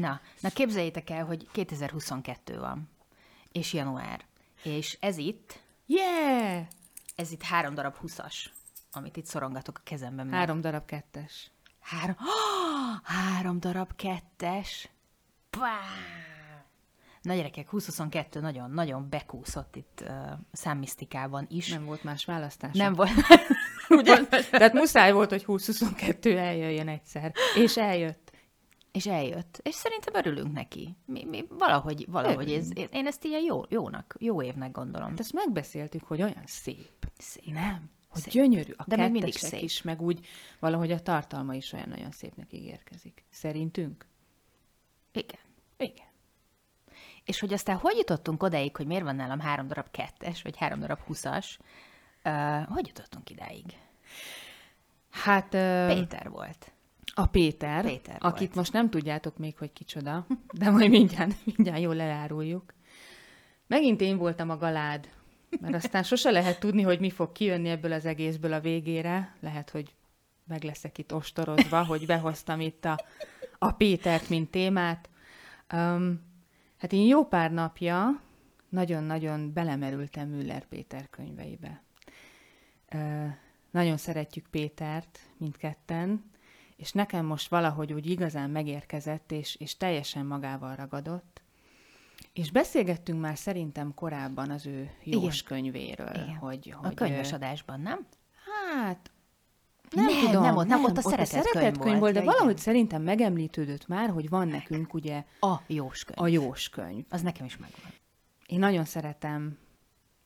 Na, na képzeljétek el, hogy 2022 van, és január, és ez itt... Yeah! Ez itt három darab huszas, amit itt szorongatok a kezemben. Mert... Három darab kettes. Három, oh, három darab kettes. Pá! Na gyerekek, 2022 nagyon-nagyon bekúszott itt uh, számmisztikában is. Nem volt más választás. Nem volt. Ugye? Tehát muszáj volt, hogy 2022 eljöjjön egyszer. És eljött. És eljött. És szerintem örülünk neki. Mi, mi valahogy, valahogy ez, én ezt ilyen jó, jónak, jó évnek gondolom. Hát ezt megbeszéltük, hogy olyan szép. Szép. Nem? Hogy szép. gyönyörű. A De még mindig szép. is, meg úgy valahogy a tartalma is olyan nagyon szépnek ígérkezik. Szerintünk? Igen. Igen. És hogy aztán hogy jutottunk odáig, hogy miért van nálam három darab kettes, vagy három darab huszas, uh, hogy jutottunk idáig? Hát... Uh... Péter volt. A Péter, Péter akit volt. most nem tudjátok még, hogy kicsoda, de majd mindjárt, mindjárt jól eláruljuk. Megint én voltam a galád, mert aztán sose lehet tudni, hogy mi fog kijönni ebből az egészből a végére. Lehet, hogy meg leszek itt ostorozva, hogy behoztam itt a, a Pétert, mint témát. Um, hát én jó pár napja nagyon-nagyon belemerültem Müller Péter könyveibe. Uh, nagyon szeretjük Pétert, mindketten, és nekem most valahogy úgy igazán megérkezett, és, és teljesen magával ragadott. És beszélgettünk már szerintem korábban az ő Jós Igen. könyvéről. Igen. Hogy, hogy, a könyves adásban, nem? Hát, nem, nem tudom. Nem, ott, nem, ott a szeretett, ott a szeretett könyv, könyv volt, de ja, valahogy igen. szerintem megemlítődött már, hogy van nekünk ugye A Jós könyv. a Jós könyv. Az nekem is megvan. Én nagyon szeretem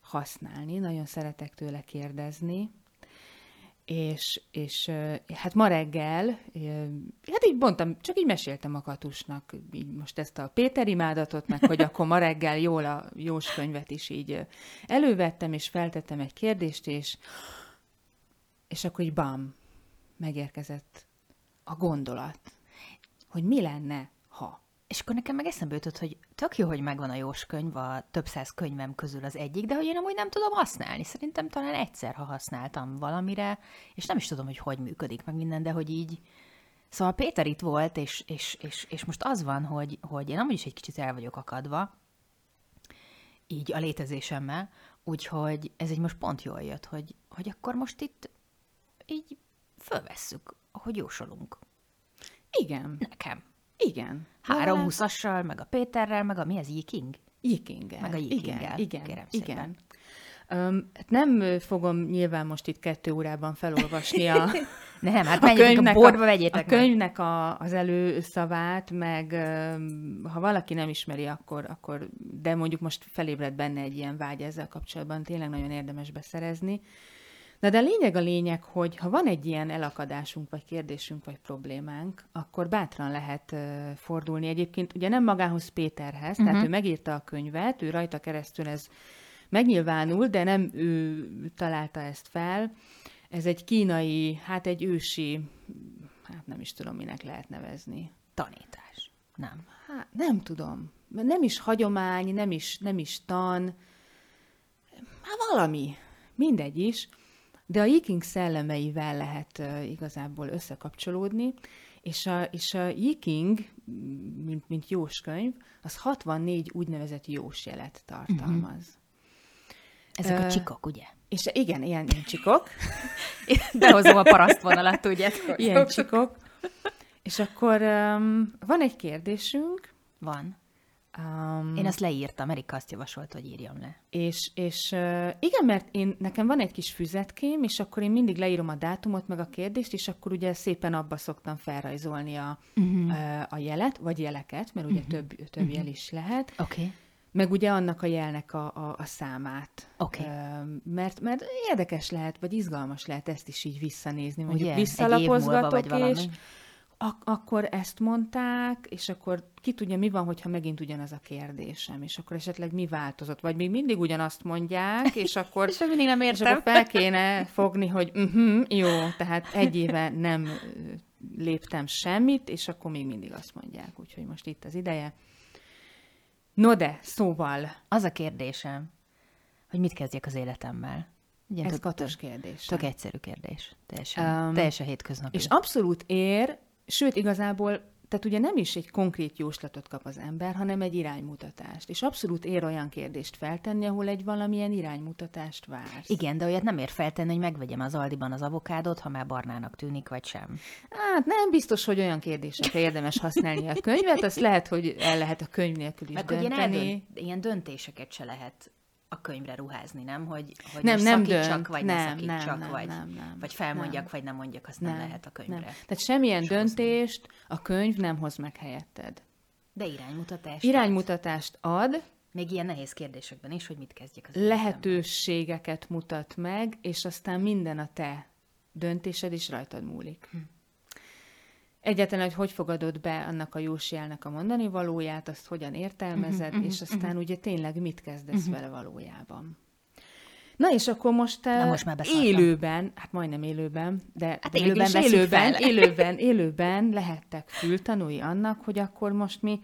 használni, nagyon szeretek tőle kérdezni, és, és hát ma reggel, hát így mondtam, csak így meséltem a katusnak, így most ezt a Péter imádatot, meg hogy akkor ma reggel jól a Jós könyvet is így elővettem, és feltettem egy kérdést, és, és akkor így bam, megérkezett a gondolat, hogy mi lenne. És akkor nekem meg eszembe jutott, hogy tök jó, hogy megvan a Jós könyv, a több száz könyvem közül az egyik, de hogy én amúgy nem tudom használni. Szerintem talán egyszer, ha használtam valamire, és nem is tudom, hogy hogy működik meg minden, de hogy így... Szóval Péter itt volt, és, és, és, és most az van, hogy, hogy én amúgy is egy kicsit el vagyok akadva, így a létezésemmel, úgyhogy ez egy most pont jól jött, hogy, hogy akkor most itt így fölvesszük, ahogy jósolunk. Igen. Nekem. Igen. Három húszassal, meg a Péterrel, meg a mi az Yiking? Yikinggel. Meg a Yikinggel. Igen, igen, igen. Um, nem fogom nyilván most itt kettő órában felolvasni a, Nem, hát a menjetek a könyvnek, borba, vegyétek a könyvnek a, az előszavát, meg um, ha valaki nem ismeri, akkor, akkor, de mondjuk most felébred benne egy ilyen vágy ezzel kapcsolatban, tényleg nagyon érdemes beszerezni. Na de a lényeg a lényeg, hogy ha van egy ilyen elakadásunk, vagy kérdésünk, vagy problémánk, akkor bátran lehet uh, fordulni. Egyébként ugye nem magához Péterhez, uh-huh. tehát ő megírta a könyvet, ő rajta keresztül ez megnyilvánul, de nem ő találta ezt fel. Ez egy kínai, hát egy ősi, hát nem is tudom, minek lehet nevezni. Tanítás. Nem. Hát nem tudom. Nem is hagyomány, nem is, nem is tan. Hát valami. Mindegy is. De a Yiking szellemeivel lehet igazából összekapcsolódni, és a, és a Yiking, mint, mint jóskönyv, az 64 úgynevezett jósjelet tartalmaz. Uh-huh. Ezek a csikok, ugye? És igen, ilyen, ilyen csikok. Behozom a parasztvonalat, tudjátok. Ilyen csikok. És akkor um, van egy kérdésünk. Van. Um, Én azt leírtam, Erika azt javasolt, hogy írjam le. És, és uh, igen, mert én, nekem van egy kis füzetkém, és akkor én mindig leírom a dátumot, meg a kérdést, és akkor ugye szépen abba szoktam felrajzolni a, uh-huh. uh, a jelet, vagy jeleket, mert ugye uh-huh. több, több uh-huh. jel is lehet. Oké. Okay. meg ugye annak a jelnek a, a, a számát. Oké. Ö, Mert, mert érdekes lehet, vagy izgalmas lehet ezt is így visszanézni. Mondjuk Ugye? Visszalapozgatok, valami. Ak- akkor ezt mondták, és akkor ki tudja, mi van, hogyha megint ugyanaz a kérdésem, és akkor esetleg mi változott, vagy még mindig ugyanazt mondják, és akkor, És mindig nem és akkor fel kéne fogni, hogy uh-huh, jó, tehát egy éve nem léptem semmit, és akkor még mindig azt mondják, úgyhogy most itt az ideje. No de, szóval, Az a kérdésem, hogy mit kezdjek az életemmel. Ugye, ez katos kérdés. Tök egyszerű kérdés. Teljesen, um, teljesen hétköznapi. És abszolút ér, sőt, igazából, tehát ugye nem is egy konkrét jóslatot kap az ember, hanem egy iránymutatást. És abszolút ér olyan kérdést feltenni, ahol egy valamilyen iránymutatást vársz. Igen, de olyat nem ér feltenni, hogy megvegyem az Aldiban az avokádot, ha már barnának tűnik, vagy sem. Hát nem biztos, hogy olyan kérdésekre érdemes használni a könyvet, azt lehet, hogy el lehet a könyv nélkül is Meg hogy ilyen, dönteni. eldönt, ilyen döntéseket se lehet a könyvre ruházni, nem? Hogy, hogy Nem, nem szakítsak, dönt. vagy Nem, ne szakítsak, nem, vagy, nem, nem, vagy felmondjak, nem. vagy nem mondjak, azt nem, nem lehet a könyvre. Nem. Tehát semmilyen döntést a könyv nem hoz meg helyetted. De iránymutatást. Iránymutatást ad, Még ilyen nehéz kérdésekben is, hogy mit kezdjek az lehetőségeket mutat meg, és aztán minden a te döntésed is rajtad múlik. Hm. Egyetlen, hogy hogy fogadod be annak a jósjelnek a mondani valóját, azt hogyan értelmezed, uh-huh, és aztán uh-huh. ugye tényleg mit kezdesz uh-huh. vele valójában. Na és akkor most, Na, eh, most már beszartam. élőben, hát majdnem élőben, de, Hát de élőben élőben, élőben, élőben lehettek fültanúi annak, hogy akkor most mi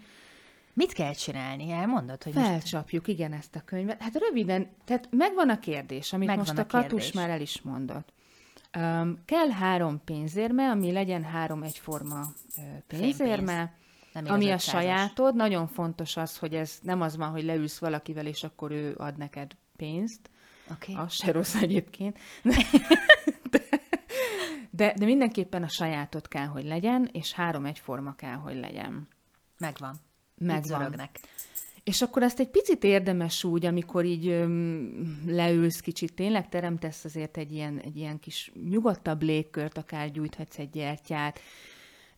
Mit kell csinálni? Elmondod, hogy most Felcsapjuk, igen, ezt a könyvet. Hát röviden, tehát megvan a kérdés, amit Megvan most a a Katus már el is mondott. Um, kell három pénzérme, ami legyen három egyforma pénzérme, Nem ami a az 500-as. sajátod. Nagyon fontos az, hogy ez nem az van, hogy leülsz valakivel, és akkor ő ad neked pénzt. Oké. Az se rossz egyébként. De, de mindenképpen a sajátod kell, hogy legyen, és három egyforma kell, hogy legyen. Megvan. Megvan. Itt. És akkor azt egy picit érdemes úgy, amikor így öm, leülsz kicsit, tényleg teremtesz azért egy ilyen, egy ilyen kis nyugodtabb légkört, akár gyújthatsz egy gyertyát,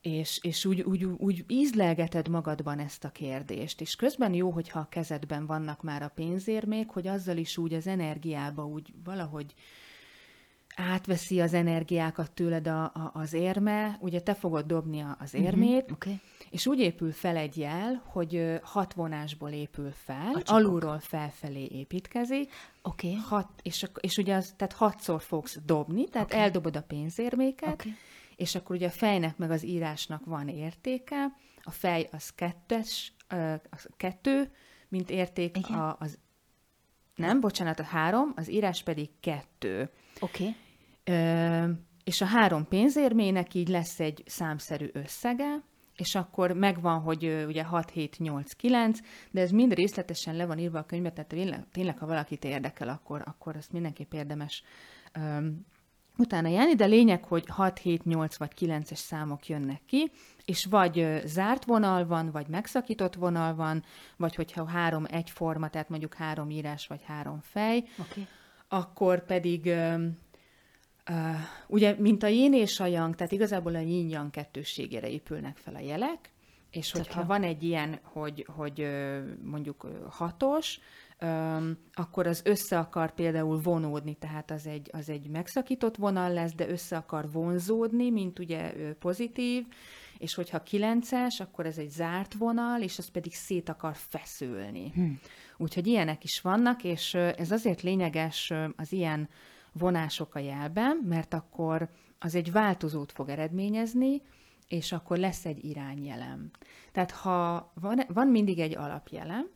és, és úgy, úgy, úgy ízlelgeted magadban ezt a kérdést. És közben jó, hogyha a kezedben vannak már a pénzérmék, hogy azzal is úgy az energiába úgy valahogy átveszi az energiákat tőled a, a, az érme, ugye te fogod dobni a- az érmét, Oké. Okay. És úgy épül fel egy jel, hogy hat vonásból épül fel, alulról felfelé építkezik, Oké. Okay. hat, és, és ugye az, tehát hatszor fogsz dobni, tehát okay. eldobod a pénzérméket, okay. és akkor ugye a fejnek meg az írásnak van értéke, a fej az kettes, az kettő, mint érték, Igen. a, az nem, bocsánat, a három, az írás pedig kettő. Oké. Okay. Ö, és a három pénzérmének így lesz egy számszerű összege, és akkor megvan, hogy ugye 6, 7, 8, 9, de ez mind részletesen le van írva a könyvben, tehát tényleg, tényleg ha valakit érdekel, akkor, akkor azt mindenképp érdemes öm, utána járni, de lényeg, hogy 6, 7, 8 vagy 9-es számok jönnek ki, és vagy zárt vonal van, vagy megszakított vonal van, vagy hogyha három egyforma, tehát mondjuk három írás, vagy három fej. Okay. akkor pedig öm, Uh, ugye, mint a yin és a yang, tehát igazából a yin-yang kettősségére épülnek fel a jelek, és hogyha jó. van egy ilyen, hogy, hogy mondjuk hatos, akkor az össze akar például vonódni, tehát az egy, az egy megszakított vonal lesz, de össze akar vonzódni, mint ugye pozitív, és hogyha kilences, akkor ez egy zárt vonal, és az pedig szét akar feszülni. Hm. Úgyhogy ilyenek is vannak, és ez azért lényeges az ilyen vonások a jelben, mert akkor az egy változót fog eredményezni, és akkor lesz egy irányjelem. Tehát ha van, van mindig egy alapjelem,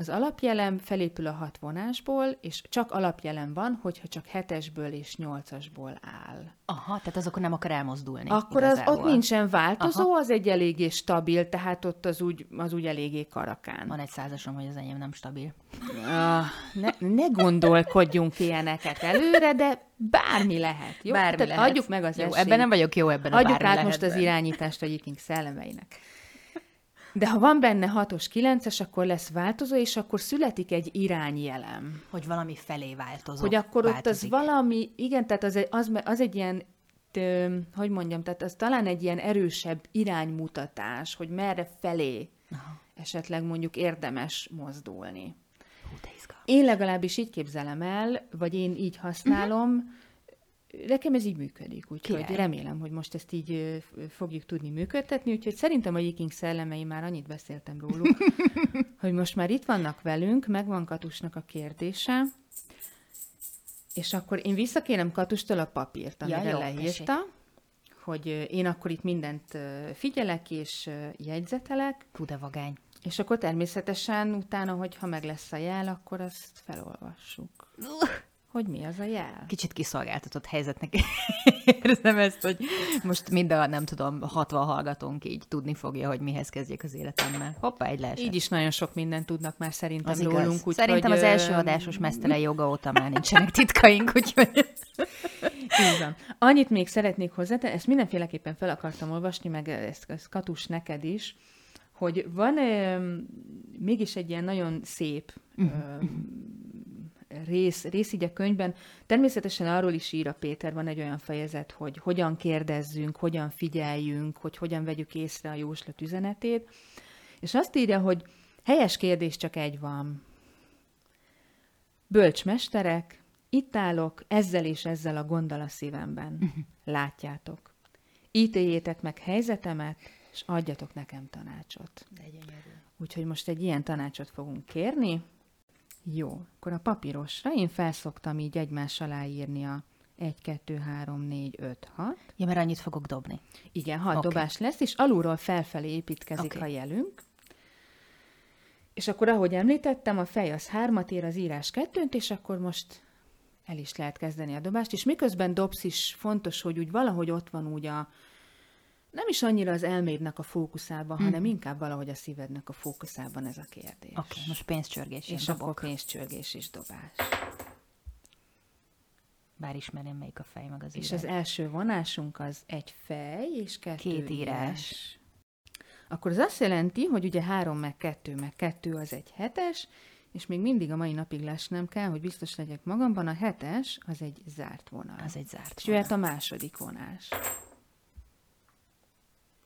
az alapjelem felépül a hat vonásból, és csak alapjelem van, hogyha csak hetesből és nyolcasból áll. Aha, tehát azokon nem akar elmozdulni. Akkor az, igazából. ott nincsen változó, Aha. az egy eléggé stabil, tehát ott az úgy, az úgy eléggé karakán. Van egy százasom, hogy az enyém nem stabil. Ah, ne, ne gondolkodjunk ilyeneket előre, de bármi lehet. Jó? Bármi Tehát lehet. Adjuk meg az jó, esélyt. ebben nem vagyok jó, ebben a Adjuk át most az irányítást a Viking szellemeinek. De ha van benne 6-os, 9-es, akkor lesz változó, és akkor születik egy irányjelem. Hogy valami felé változok. Hogy akkor ott az változik. valami, igen, tehát az, egy- az, az egy ilyen, hogy mondjam, tehát az talán egy ilyen erősebb iránymutatás, hogy merre felé Aha. esetleg mondjuk érdemes mozdulni. Hú. Én legalábbis így képzelem el, vagy én így használom, uh-huh. Nekem ez így működik, úgyhogy Király. remélem, hogy most ezt így fogjuk tudni működtetni, úgyhogy szerintem a Viking szellemei már annyit beszéltem róluk, hogy most már itt vannak velünk, megvan Katusnak a kérdése, és akkor én visszakérem Katustól a papírt, Ja, amire jó, leírta, hogy én akkor itt mindent figyelek és jegyzetelek, Hú, de vagány. és akkor természetesen utána, hogyha meg lesz a jel, akkor azt felolvassuk. Hogy mi az a jel? Kicsit kiszolgáltatott helyzetnek érzem ezt, hogy most mind a, nem tudom, 60 hallgatónk így tudni fogja, hogy mihez kezdjek az életemmel. Hoppá, egy leesett. Így is nagyon sok mindent tudnak már szerintem az rólunk. igaz. Úgyhogy, Szerintem az ö, első adásos mesztelen joga óta már nincsenek titkaink, úgyhogy... Így van. Annyit még szeretnék hozzátenni, ezt mindenféleképpen fel akartam olvasni, meg ezt, ezt Katus neked is, hogy van ö, mégis egy ilyen nagyon szép ö, rész, rész így a könyvben. Természetesen arról is ír a Péter, van egy olyan fejezet, hogy hogyan kérdezzünk, hogyan figyeljünk, hogy hogyan vegyük észre a jóslat üzenetét. És azt írja, hogy helyes kérdés csak egy van. Bölcs mesterek, itt állok, ezzel és ezzel a gondol a szívemben. Látjátok. Ítéljétek meg helyzetemet, és adjatok nekem tanácsot. De gyönyörű. Úgyhogy most egy ilyen tanácsot fogunk kérni. Jó, akkor a papírosra én felszoktam így egymás alá írni a 1, 2, 3, 4, 5, 6. Ja, mert annyit fogok dobni. Igen, hat Oké. okay. dobás lesz, és alulról felfelé építkezik okay. a jelünk. És akkor, ahogy említettem, a fej az hármat ér, az írás kettőnt, és akkor most el is lehet kezdeni a dobást. És miközben dobsz is fontos, hogy úgy valahogy ott van úgy a, nem is annyira az elmédnek a fókuszában, mm. hanem inkább valahogy a szívednek a fókuszában ez a kérdés. Oké, okay, most pénzcsörgés. és dobok. akkor pénzcsörgés is dobás. Bár ismerem, melyik a fej meg az És írás. az első vonásunk az egy fej és kettő Két írás. írás. Akkor az azt jelenti, hogy ugye három meg kettő meg kettő az egy hetes, és még mindig a mai napig lesnem kell, hogy biztos legyek magamban, a hetes az egy zárt vonal. Az egy zárt És vonal. jöhet a második vonás.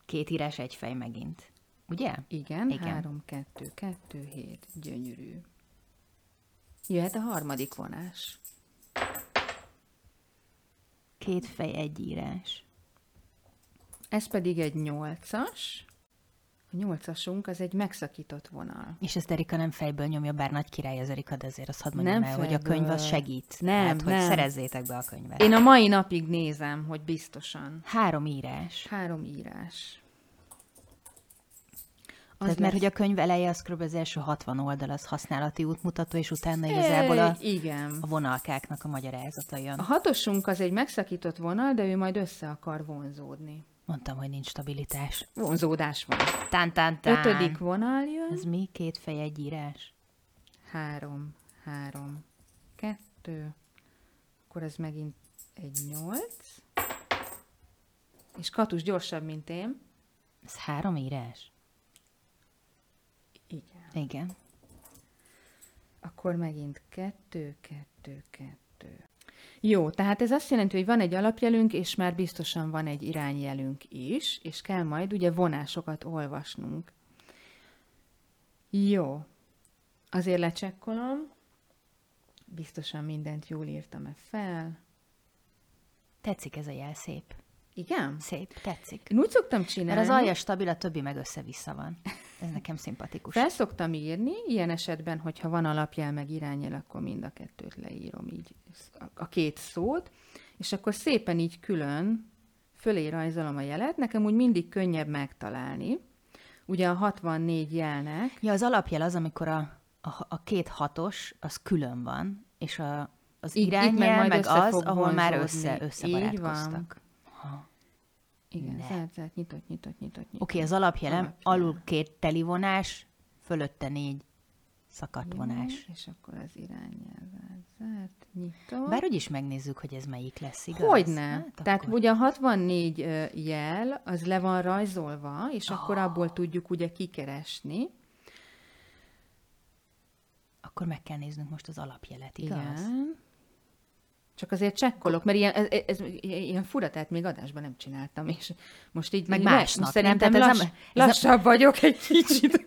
Két írás, egy fej megint. Ugye? Igen, Igen. három, kettő, kettő, hét, gyönyörű. Jöhet a harmadik vonás. Két fej, egy írás. Ez pedig egy nyolcas. A nyolcasunk az egy megszakított vonal. És ezt Erika nem fejből nyomja, bár nagy király az Erika, de azért azt hadd mondjam Nem el, hogy a könyv az fejből. segít. Nem, Tehát, hogy nem. szerezzétek be a könyvet. Én a mai napig nézem, hogy biztosan. Három írás. Három írás. Az Tehát, mert hogy a könyv eleje az kb. az első 60 oldal, az használati útmutató, és utána lesz... igazából a, Igen. a vonalkáknak a magyarázata jön. A hatosunk az egy megszakított vonal, de ő majd össze akar vonzódni. Mondtam, hogy nincs stabilitás. Vonzódás van. Tán, tán, tán. Ötödik vonal jön. Ez mi? Két fej, egy írás? Három, három, kettő. Akkor ez megint egy nyolc. És Katus gyorsabb, mint én. Ez három írás? Igen. Igen. Akkor megint kettő, kettő, kettő. Jó, tehát ez azt jelenti, hogy van egy alapjelünk, és már biztosan van egy irányjelünk is, és kell majd ugye vonásokat olvasnunk. Jó. Azért lecsekkolom. Biztosan mindent jól írtam-e fel. Tetszik ez a jel, szép. Igen? Szép, tetszik. Én úgy szoktam Mert csinálni. az alja stabil, a többi meg össze-vissza van. Ez nekem szimpatikus. Fel szoktam írni, ilyen esetben, hogyha van alapjel meg irányjel, akkor mind a kettőt leírom így, a- két szót, és akkor szépen így külön fölé rajzolom a jelet. Nekem úgy mindig könnyebb megtalálni. Ugye a 64 jelnek, Ja, az alapjel az, amikor a, a, a két hatos, az külön van, és a, az Itt- itt meg irányjel majd meg, az, ahol már össze, Így összebarátkoztak. igen, zárt, zárt, nyitott, nyitott, nyitott, nyitott. Oké, okay, az alapjelem, Alapjel. alul két teli vonás, fölötte négy szakadt vonás. És akkor az irányjel zárt, nyitott. Bár úgy is megnézzük, hogy ez melyik lesz, igaz? Hogyne. Hát Tehát akkor- ugye a 64 ö, jel, az le van rajzolva, és Ah. akkor abból tudjuk ugye kikeresni. Akkor meg kell néznünk most az alapjelet, igaz? Igen. Csak azért csekkolok, mert ilyen, ez, ez, ilyen fura, tehát még adásban nem csináltam, és most így... Meg így másnak, most szerintem nem? Lass, nem- lassabb vagyok egy kicsit.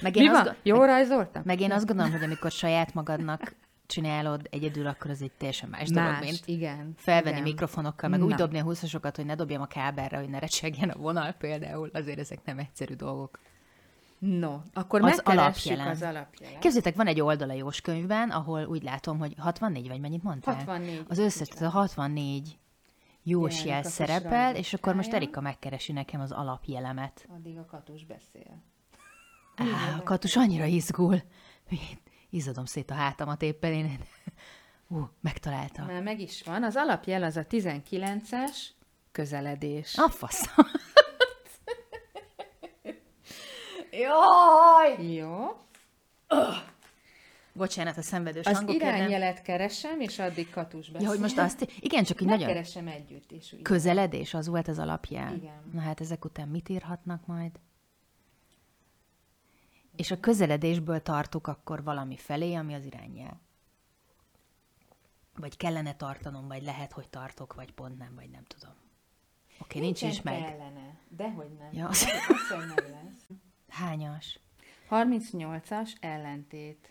Meg Mi én, azt, van? Jól rajzoltam? meg én azt gondolom, hogy amikor saját magadnak csinálod egyedül, akkor az egy teljesen más, dolog, Más, mint igen. felvenni igen. mikrofonokkal, meg úgy Na. dobni a húszosokat, hogy ne dobjam a kábelre, hogy ne recsegjen a vonal például. Azért ezek nem egyszerű dolgok. No, akkor Az alapjelen. az alapjelen. Képzétek, van egy oldala Jós könyvben, ahol úgy látom, hogy 64, vagy mennyit mondtál? 64. Az összes, a 64 Jós jel a szerepel, és akkor most. Erika megkeresi nekem az alapjelemet. Addig a katus beszél. Á, a katus annyira izgul. Izzadom szét a hátamat éppen én. Ú, megtalálta. Már meg is van. Az alapjel az a 19-es közeledés. A fasz. Jaj! Jó. Bocsánat, a szenvedős Az hangok irányjel. irányjelet keresem, és addig katus beszél. Ja, hogy most azt... Igen, csak így nagyon... Megkeresem együtt, és úgy. Közeledés, az volt az alapján. Igen. Na hát ezek után mit írhatnak majd? És a közeledésből tartok akkor valami felé, ami az irányjel. Vagy kellene tartanom, vagy lehet, hogy tartok, vagy pont nem, vagy nem tudom. Oké, okay, nincs is meg. kellene. Dehogy nem. Ja. Az, az, nem. Hányas? 38-as ellentét.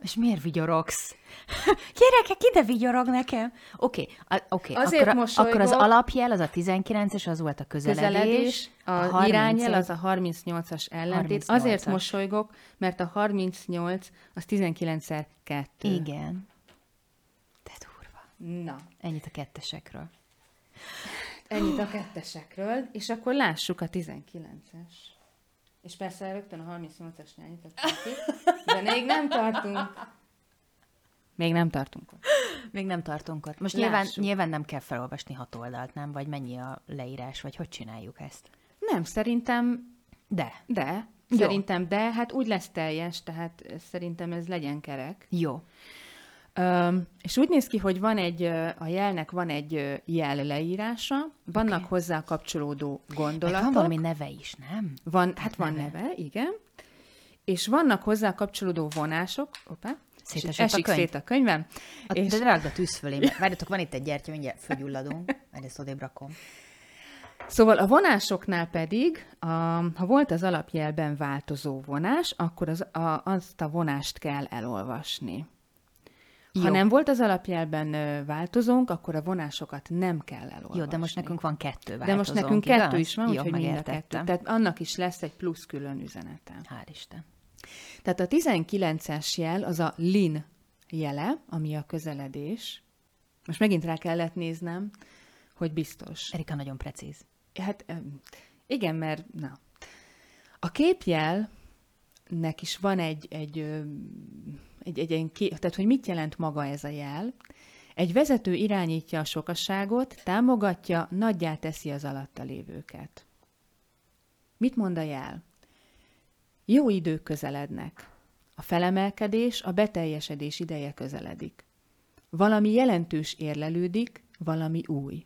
És miért vigyorogsz? Gyerekek, ide vigyorog nekem! Oké, okay, okay, Azért akkor, a- akkor az mosolygok. alapjel, az a 19 és az volt a közeledés. Közeledés, a, a 30 irányjel az a 38-as ellentét. 38-as. Azért mosolygok, mert a 38 az 19-szer 2. Igen. De durva. Na, Ennyit a kettesekről. ennyit a kettesekről, és akkor lássuk a 19-es. És persze rögtön a 38-as nyányítottam ki, de még nem tartunk. Még nem tartunk ott. Még nem tartunk ott. Most nyilván, nyilván nem kell felolvasni hat oldalt, nem? Vagy mennyi a leírás, vagy hogy csináljuk ezt? Nem, szerintem De. de. Jó. Szerintem de, hát úgy lesz teljes, tehát szerintem ez legyen kerek. Jó. És úgy néz ki, hogy van egy, a jelnek van egy jel leírása, vannak okay. hozzá kapcsolódó Meg gondolatok. van valami neve is, nem? Van, hát van neve. neve, igen. És vannak hozzá kapcsolódó vonások. Opa, Szétesett a esik könyv. szét a könyvem. A, és De rágd a tűz fölé. mert- Várjatok, van itt egy gyertya, mindjárt fölgyulladunk. Majd ezt odébb rakom. Szóval a vonásoknál pedig, a, ha volt az alapjelben változó vonás, akkor az, a, azt a vonást kell elolvasni. Ha Jó. nem volt az alapjelben változónk, akkor a vonásokat nem kell elolvasni. Jó, de most nekünk van kettő De most változónk, nekünk igaz? kettő is van, Jó, úgyhogy mind a kettő. Tehát annak is lesz egy plusz külön üzenete. Hál' Isten. Tehát a 19-es jel az a lin jele, ami a közeledés. Most megint rá kellett néznem, hogy biztos. Erika nagyon precíz. Hát igen, mert na. A képjelnek is van egy, egy, egy, egy, egy tehát hogy mit jelent maga ez a jel. Egy vezető irányítja a sokasságot, támogatja, nagyjá teszi az alatta lévőket. Mit mond a jel? Jó idők közelednek. A felemelkedés, a beteljesedés ideje közeledik. Valami jelentős érlelődik, valami új.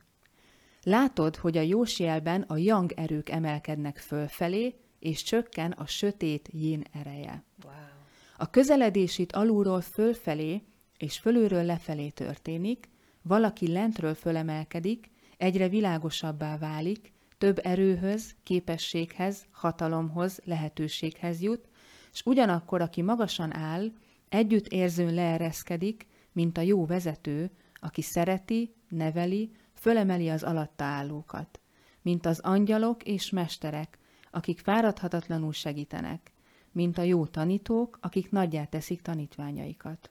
Látod, hogy a jósjelben a yang erők emelkednek fölfelé, és csökken a sötét yin ereje. Wow. A közeledés itt alulról fölfelé és fölülről lefelé történik, valaki lentről fölemelkedik, egyre világosabbá válik, több erőhöz, képességhez, hatalomhoz, lehetőséghez jut, és ugyanakkor, aki magasan áll, együtt érzőn leereszkedik, mint a jó vezető, aki szereti, neveli, fölemeli az alatta állókat, mint az angyalok és mesterek, akik fáradhatatlanul segítenek, mint a jó tanítók, akik nagyjá teszik tanítványaikat.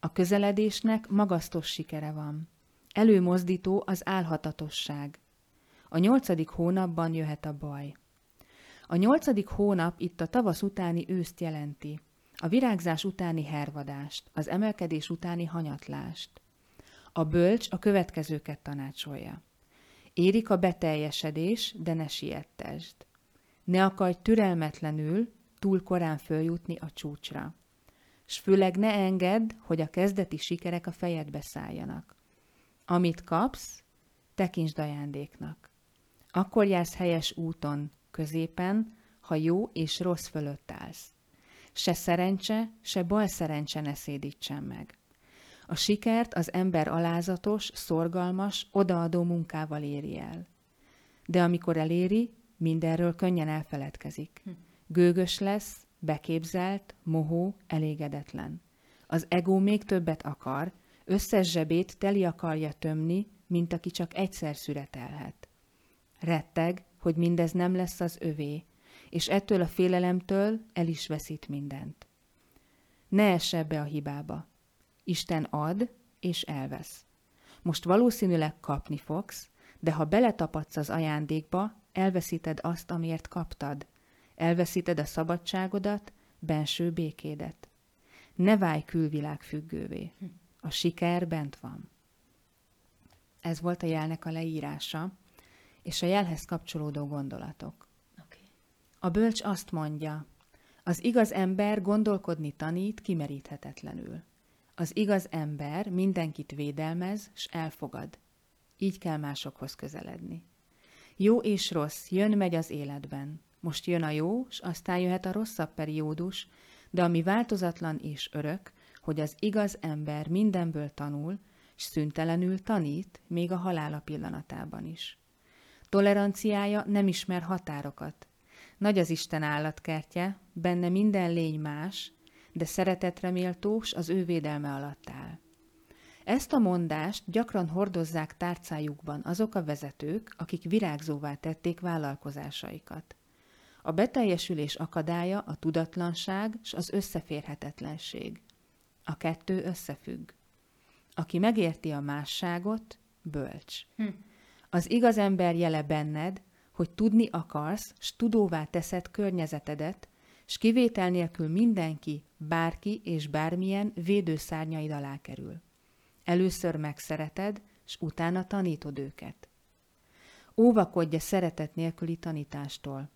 A közeledésnek magasztos sikere van. Előmozdító az álhatatosság. A nyolcadik hónapban jöhet a baj. A nyolcadik hónap itt a tavasz utáni őszt jelenti, a virágzás utáni hervadást, az emelkedés utáni hanyatlást. A bölcs a következőket tanácsolja. Érik a beteljesedés, de ne siettesd. Ne akarj türelmetlenül túl korán följutni a csúcsra. S főleg ne engedd, hogy a kezdeti sikerek a fejedbe szálljanak. Amit kapsz, tekintsd ajándéknak. Akkor jársz helyes úton, középen, ha jó és rossz fölött állsz. Se szerencse, se bal szerencse ne szédítsen meg. A sikert az ember alázatos, szorgalmas, odaadó munkával éri el. De amikor eléri, mindenről könnyen elfeledkezik. Gőgös lesz, beképzelt, mohó, elégedetlen. Az ego még többet akar, összes zsebét teli akarja tömni, mint aki csak egyszer szüretelhet. Retteg, hogy mindez nem lesz az övé, és ettől a félelemtől el is veszít mindent. Ne ess ebbe a hibába. Isten ad és elvesz. Most valószínűleg kapni fogsz, de ha beletapadsz az ajándékba, elveszíted azt, amiért kaptad. Elveszíted a szabadságodat, benső békédet. Ne válj külvilág függővé. A siker bent van. Ez volt a jelnek a leírása, és a jelhez kapcsolódó gondolatok. Okay. A bölcs azt mondja, az igaz ember gondolkodni tanít kimeríthetetlenül. Az igaz ember mindenkit védelmez, s elfogad. Így kell másokhoz közeledni. Jó és rossz jön-megy az életben. Most jön a jó, s aztán jöhet a rosszabb periódus, de ami változatlan és örök, hogy az igaz ember mindenből tanul, s szüntelenül tanít, még a halála pillanatában is. Toleranciája nem ismer határokat. Nagy az Isten állatkertje, benne minden lény más, de szeretetre méltós az ő védelme alatt áll. Ezt a mondást gyakran hordozzák tárcájukban azok a vezetők, akik virágzóvá tették vállalkozásaikat. A beteljesülés akadálya a tudatlanság és az összeférhetetlenség. A kettő összefügg. Aki megérti a másságot, bölcs. Hm. Az igaz ember jele benned, hogy tudni akarsz, s tudóvá teszed környezetedet, s kivétel nélkül mindenki, bárki és bármilyen védőszárnyaid alá kerül. Először megszereted, s utána tanítod őket. Óvakodj a szeretet nélküli tanítástól.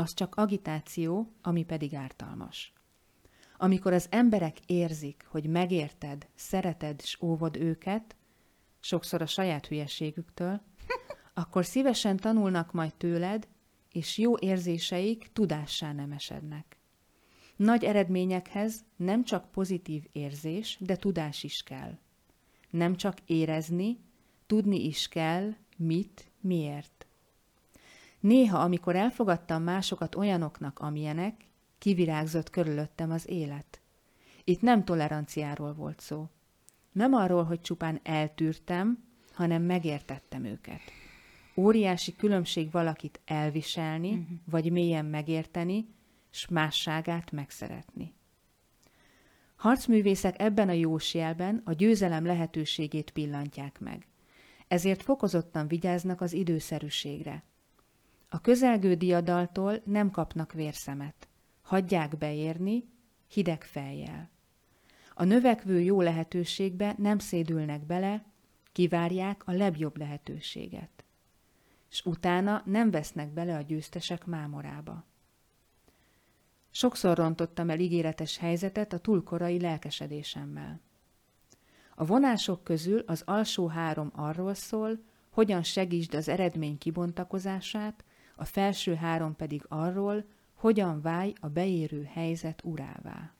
Az csak agitáció, ami pedig ártalmas. Amikor az emberek érzik, hogy megérted, szereted és óvod őket, sokszor a saját hülyeségüktől, akkor szívesen tanulnak majd tőled, és jó érzéseik tudássá nem esednek. Nagy eredményekhez nem csak pozitív érzés, de tudás is kell. Nem csak érezni, tudni is kell, mit, miért. Néha, amikor elfogadtam másokat olyanoknak, amilyenek, kivirágzott körülöttem az élet. Itt nem toleranciáról volt szó. Nem arról, hogy csupán eltűrtem, hanem megértettem őket. Óriási különbség valakit elviselni, uh-huh. vagy mélyen megérteni, s másságát megszeretni. Harcművészek ebben a jósjelben a győzelem lehetőségét pillantják meg. Ezért fokozottan vigyáznak az időszerűségre. A közelgő diadaltól nem kapnak vérszemet. Hagyják beérni, hideg fejjel. A növekvő jó lehetőségbe nem szédülnek bele, kivárják a legjobb lehetőséget. És utána nem vesznek bele a győztesek mámorába. Sokszor rontottam el ígéretes helyzetet a túlkorai lelkesedésemmel. A vonások közül az alsó három arról szól, hogyan segítsd az eredmény kibontakozását, a felső három pedig arról, hogyan válj a beérő helyzet urává.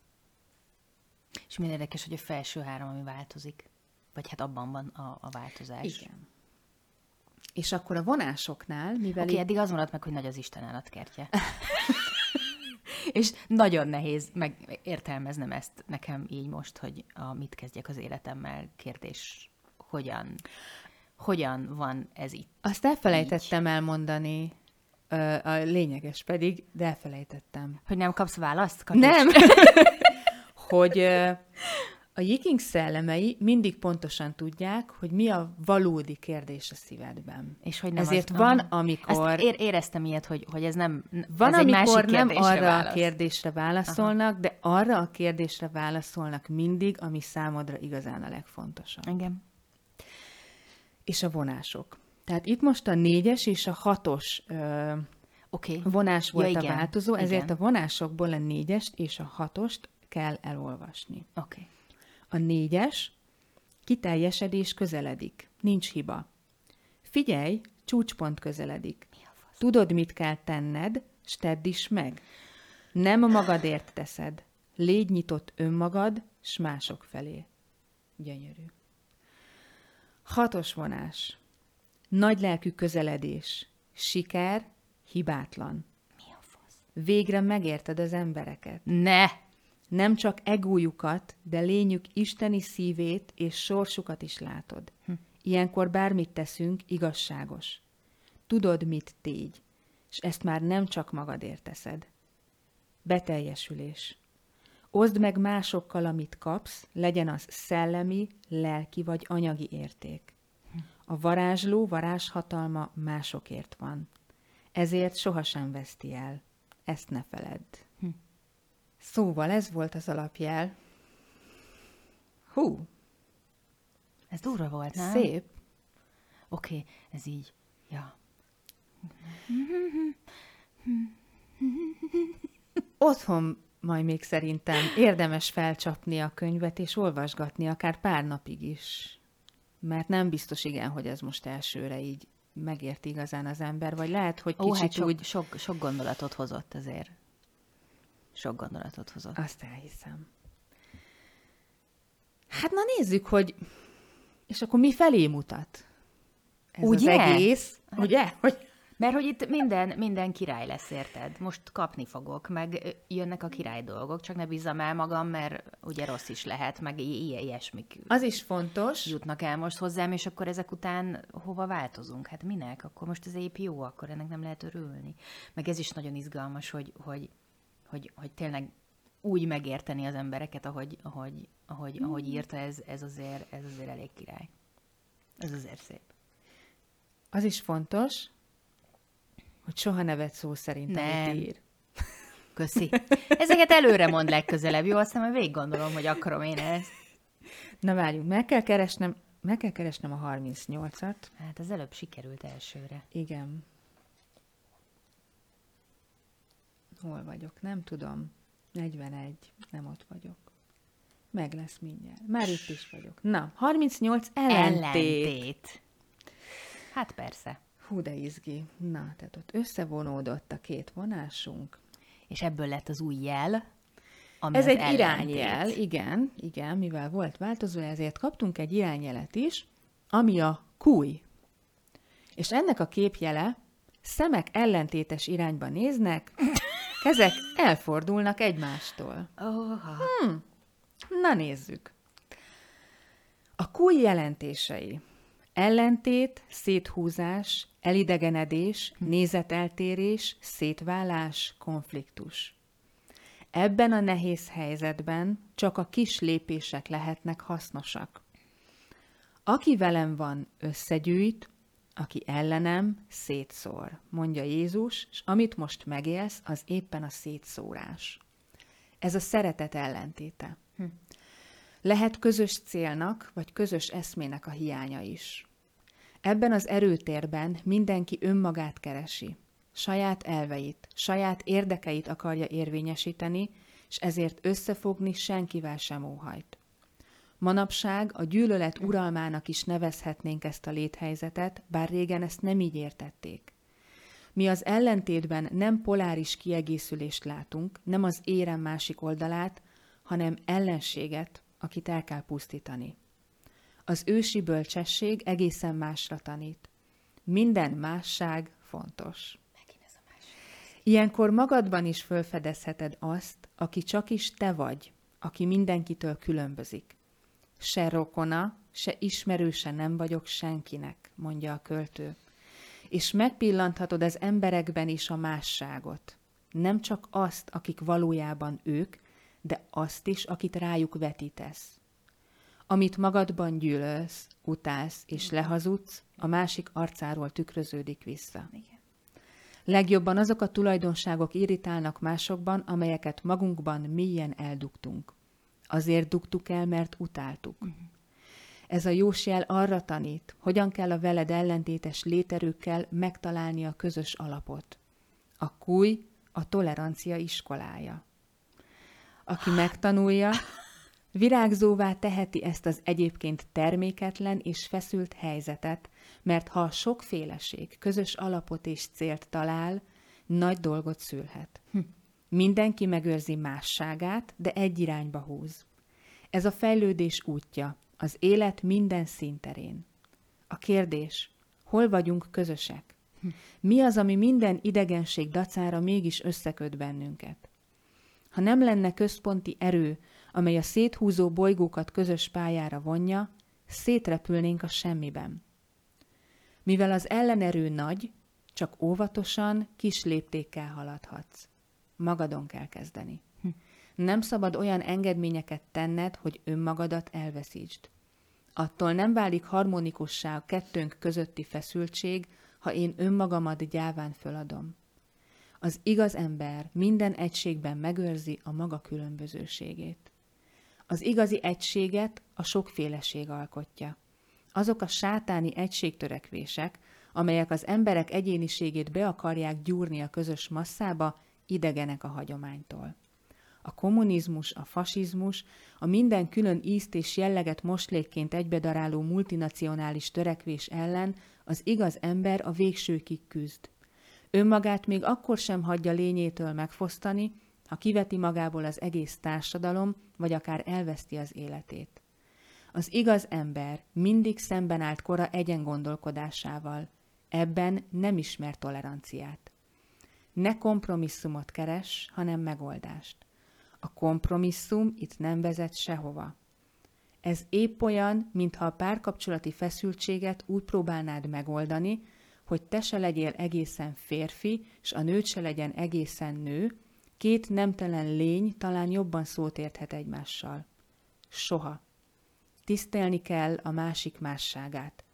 És milyen érdekes, hogy a felső három, ami változik. Vagy hát abban van a, a változás. Igen. És akkor a vonásoknál, mivel... Oké, okay, eddig az maradt meg, hogy nagy az Isten állatkertje. és nagyon nehéz meg értelmeznem ezt nekem így most, hogy a mit kezdjek az életemmel kérdés, hogyan, hogyan van ez itt. Azt elfelejtettem így. elmondani, a lényeges pedig, de elfelejtettem. Hogy nem kapsz választ? Katics? Nem! hogy a jiking szellemei mindig pontosan tudják, hogy mi a valódi kérdés a szívedben. És hogy nem Ezért az, van, amikor... Ezt ér, éreztem ilyet, hogy, hogy ez nem Van, ez amikor nem arra válasz. a kérdésre válaszolnak, Aha. de arra a kérdésre válaszolnak mindig, ami számodra igazán a legfontosabb. Igen. És a vonások. Tehát itt most a négyes és a hatos ö, okay. vonás volt ja, a igen. változó, ezért igen. a vonásokból a négyest és a hatost kell elolvasni. Okay. A négyes, kiteljesedés közeledik. Nincs hiba. Figyelj, csúcspont közeledik. Tudod, mit kell tenned, s tedd is meg. Nem magadért teszed. Légy nyitott önmagad, s mások felé. Gyönyörű. Hatos vonás. Nagy lelkű közeledés. Siker, hibátlan. Mi a fasz? Végre megérted az embereket. Ne! Nem csak egójukat, de lényük isteni szívét és sorsukat is látod. Hm. Ilyenkor bármit teszünk, igazságos. Tudod, mit tégy, és ezt már nem csak magadért teszed. Beteljesülés. Oszd meg másokkal, amit kapsz, legyen az szellemi, lelki vagy anyagi érték. A varázsló varázshatalma másokért van. Ezért sohasem veszti el. Ezt ne feledd. Hm. Szóval ez volt az alapjel. Hú, Ez durva volt, nem? szép. Oké, okay, ez így. Ja. Otthon majd még szerintem érdemes felcsapni a könyvet, és olvasgatni akár pár napig is. Mert nem biztos igen, hogy ez most elsőre így megérti igazán az ember, vagy lehet, hogy Ó, kicsit hát sok, úgy... sok, sok gondolatot hozott azért. Sok gondolatot hozott. Azt elhiszem. Hát na nézzük, hogy... És akkor mi felé mutat? Ez Ugye? az egész, ugye? Hogy Mert hogy itt minden, minden király lesz, érted? Most kapni fogok, meg jönnek a király dolgok, csak ne bízzam el magam, mert ugye rossz is lehet, meg ilyen ilyesmik az is fontos, jutnak el most hozzám, és akkor ezek után hova változunk? Hát minek? Akkor most ez épp jó, akkor ennek nem lehet örülni. Meg ez is nagyon izgalmas, hogy, hogy, hogy, hogy tényleg úgy megérteni az embereket, ahogy, ahogy, ahogy, ahogy írta, ez, ez, azért, ez azért elég király. Ez azért szép. az is fontos, hogy soha ne vedd szó szerint, Nem. amit ír. Köszi. Ezeket előre mond legközelebb, jó? Aztán majd végig gondolom, hogy akarom én ezt. Na várjunk, meg kell keresnem, meg kell keresnem a 38-at. Hát az előbb sikerült elsőre. Igen. Hol vagyok? Nem tudom. 41. Nem ott vagyok. Meg lesz mindjárt. Már itt is vagyok. Na, 38 ellentét. Ellentét. Hát persze. Hú, de izgi. Na, tehát ott összevonódott a két vonásunk. És ebből lett az új jel, ami Ez egy ellentét. irányjel, igen, igen, mivel volt változó, ezért kaptunk egy irányjelet is, ami a kúj. És ennek a képjele szemek ellentétes irányba néznek, kezek elfordulnak egymástól. Oha. Na nézzük. A kúj jelentései. Ellentét, széthúzás, elidegenedés, nézeteltérés, szétválás, konfliktus. Ebben a nehéz helyzetben csak a kis lépések lehetnek hasznosak. Aki velem van, összegyűjt, aki ellenem, szétszór, mondja Jézus, és amit most megélsz, az éppen a szétszórás. Ez a szeretet ellentéte. Hm. Lehet közös célnak, vagy közös eszmének a hiánya is. Ebben az erőtérben mindenki önmagát keresi, saját elveit, saját érdekeit akarja érvényesíteni, és ezért összefogni senkivel sem óhajt. Manapság a gyűlölet uralmának is nevezhetnénk ezt a léthelyzetet, bár régen ezt nem így értették. Mi az ellentétben nem poláris kiegészülést látunk, nem az érem másik oldalát, hanem ellenséget, akit el kell pusztítani. Az ősi bölcsesség egészen másra tanít. Minden másság fontos. Ilyenkor magadban is fölfedezheted azt, aki csak is te vagy, aki mindenkitől különbözik. Se rokona, se ismerőse nem vagyok senkinek, mondja a költő. És megpillanthatod az emberekben is a másságot. Nem csak azt, akik valójában ők, de azt is, akit rájuk vetítesz. Amit magadban gyűlölsz, utálsz és lehazudsz, a másik arcáról tükröződik vissza. Igen. Legjobban azok a tulajdonságok irritálnak másokban, amelyeket magunkban mélyen eldugtunk. Azért dugtuk el, mert utáltuk. Uh-huh. Ez a jósjel arra tanít, hogyan kell a veled ellentétes léterőkkel megtalálni a közös alapot. A kúj a tolerancia iskolája. Aki megtanulja, virágzóvá teheti ezt az egyébként terméketlen és feszült helyzetet, mert ha a sokféleség közös alapot és célt talál, nagy dolgot szülhet. Hm. Mindenki megőrzi másságát, de egy irányba húz. Ez a fejlődés útja, Az élet minden szinterén. A kérdés, hol vagyunk közösek? Mi az, ami minden idegenség dacára mégis összeköt bennünket? Ha nem lenne központi erő, amely a széthúzó bolygókat közös pályára vonja, szétrepülnénk a semmiben. Mivel az ellenerő nagy, csak óvatosan, kis léptékkel haladhatsz. Magadon kell kezdeni. Hm. Nem szabad olyan engedményeket tenned, hogy önmagadat elveszítsd. Attól nem válik harmonikussá a kettőnk közötti feszültség, ha én önmagamat gyáván föladom. Az igaz ember minden egységben megőrzi a maga különbözőségét. Az igazi egységet a sokféleség alkotja. Azok a sátáni egységtörekvések, amelyek az emberek egyéniségét be akarják gyúrni a közös masszába, idegenek a hagyománytól. A kommunizmus, a fasizmus, a minden külön ízt és jelleget moslékként egybedaráló multinacionális törekvés ellen az igaz ember a végsőkig küzd. Önmagát még akkor sem hagyja lényétől megfosztani, ha kiveti magából az egész társadalom, vagy akár elveszti az életét. Az igaz ember mindig szemben állt kora egyen gondolkodásával. Ebben nem ismer toleranciát. Ne kompromisszumot keres, hanem megoldást. A kompromisszum itt nem vezet sehova. Ez épp olyan, mintha a párkapcsolati feszültséget úgy próbálnád megoldani, hogy te se legyél egészen férfi, és a nőt se legyen egészen nő, két nemtelen lény talán jobban szót érthet egymással. Soha. Tisztelni kell a másik másságát.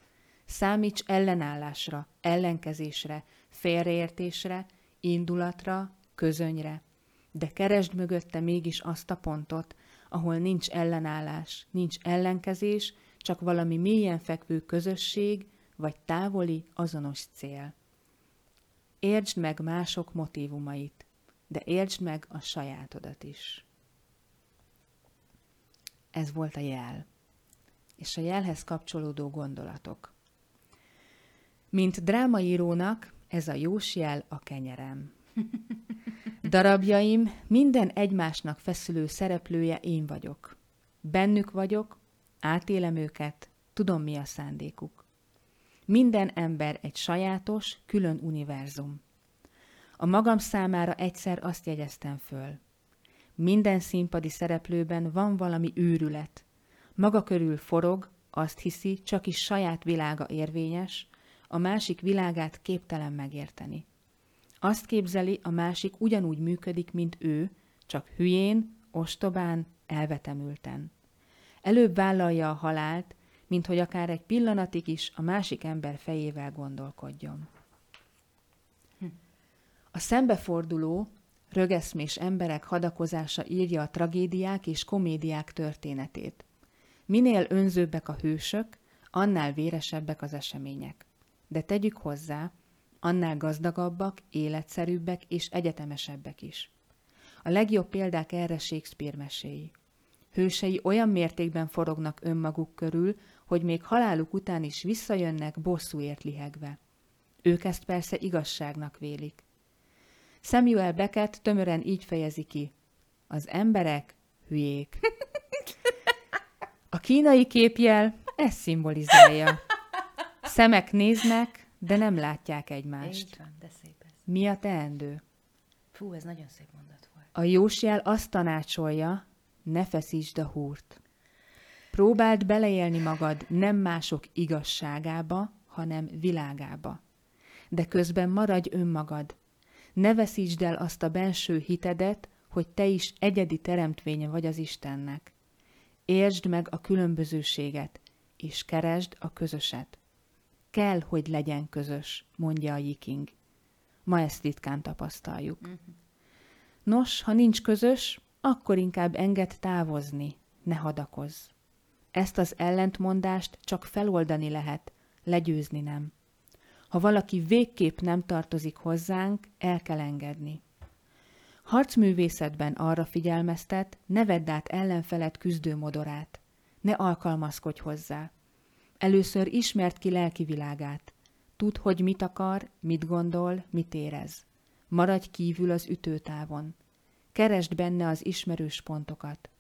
Számíts ellenállásra, ellenkezésre, félreértésre, indulatra, közönyre, de keresd mögötte mégis azt a pontot, ahol nincs ellenállás, nincs ellenkezés, csak valami mélyen fekvő közösség, vagy távoli, azonos cél. Értsd meg mások motivumait, de értsd meg a sajátodat is. Ez volt a jel, és a jelhez kapcsolódó gondolatok. Mint drámaírónak ez a jós jel a kenyerem. Darabjaim minden egymásnak feszülő szereplője én vagyok. Bennük vagyok, átélem őket, tudom mi a szándékuk. Minden ember egy sajátos, külön univerzum. A magam számára egyszer azt jegyeztem föl. Minden színpadi szereplőben van valami őrület. Maga körül forog, azt hiszi, csak is saját világa érvényes, a másik világát képtelen megérteni. Azt képzeli, a másik ugyanúgy működik, mint ő, csak hülyén, ostobán, elvetemülten. Előbb vállalja a halált, mint hogy akár egy pillanatig is a másik ember fejével gondolkodjon. A szembeforduló, rögeszmés emberek hadakozása írja a tragédiák és komédiák történetét. Minél önzőbbek a hősök, annál véresebbek az események. De tegyük hozzá, annál gazdagabbak, életszerűbbek és egyetemesebbek is. A legjobb példák erre Shakespeare meséi. Hősei olyan mértékben forognak önmaguk körül, hogy még haláluk után is visszajönnek bosszúért lihegve. Ők ezt persze igazságnak vélik. Samuel Beckett tömören így fejezi ki. Az emberek hülyék. A kínai képjel ezt szimbolizálja. Szemek néznek, de nem látják egymást. Így van, de szép ez. Mi a teendő? Fú, ez nagyon szép mondat volt. A jósjel azt tanácsolja, ne feszítsd a húrt. Próbáld beleélni magad nem mások igazságába, hanem világába. De közben maradj önmagad. Ne veszítsd el azt a benső hitedet, hogy te is egyedi teremtménye vagy az Istennek. Értsd meg a különbözőséget, és keresd a közöset. Kell, hogy legyen közös, mondja a Yiking. Ma ezt ritkán tapasztaljuk. Uh-huh. Nos, ha nincs közös, akkor inkább enged távozni, ne hadakozz. Ezt az ellentmondást csak feloldani lehet, legyőzni nem. Ha valaki végképp nem tartozik hozzánk, el kell engedni. Harcművészetben arra figyelmeztet, ne vedd át ellenfelet küzdő modorát. Ne alkalmazkodj hozzá. Először ismert ki lelki világát. Tudd, hogy mit akar, mit gondol, mit érez. Maradj kívül az ütőtávon. Keresd benne az ismerős pontokat.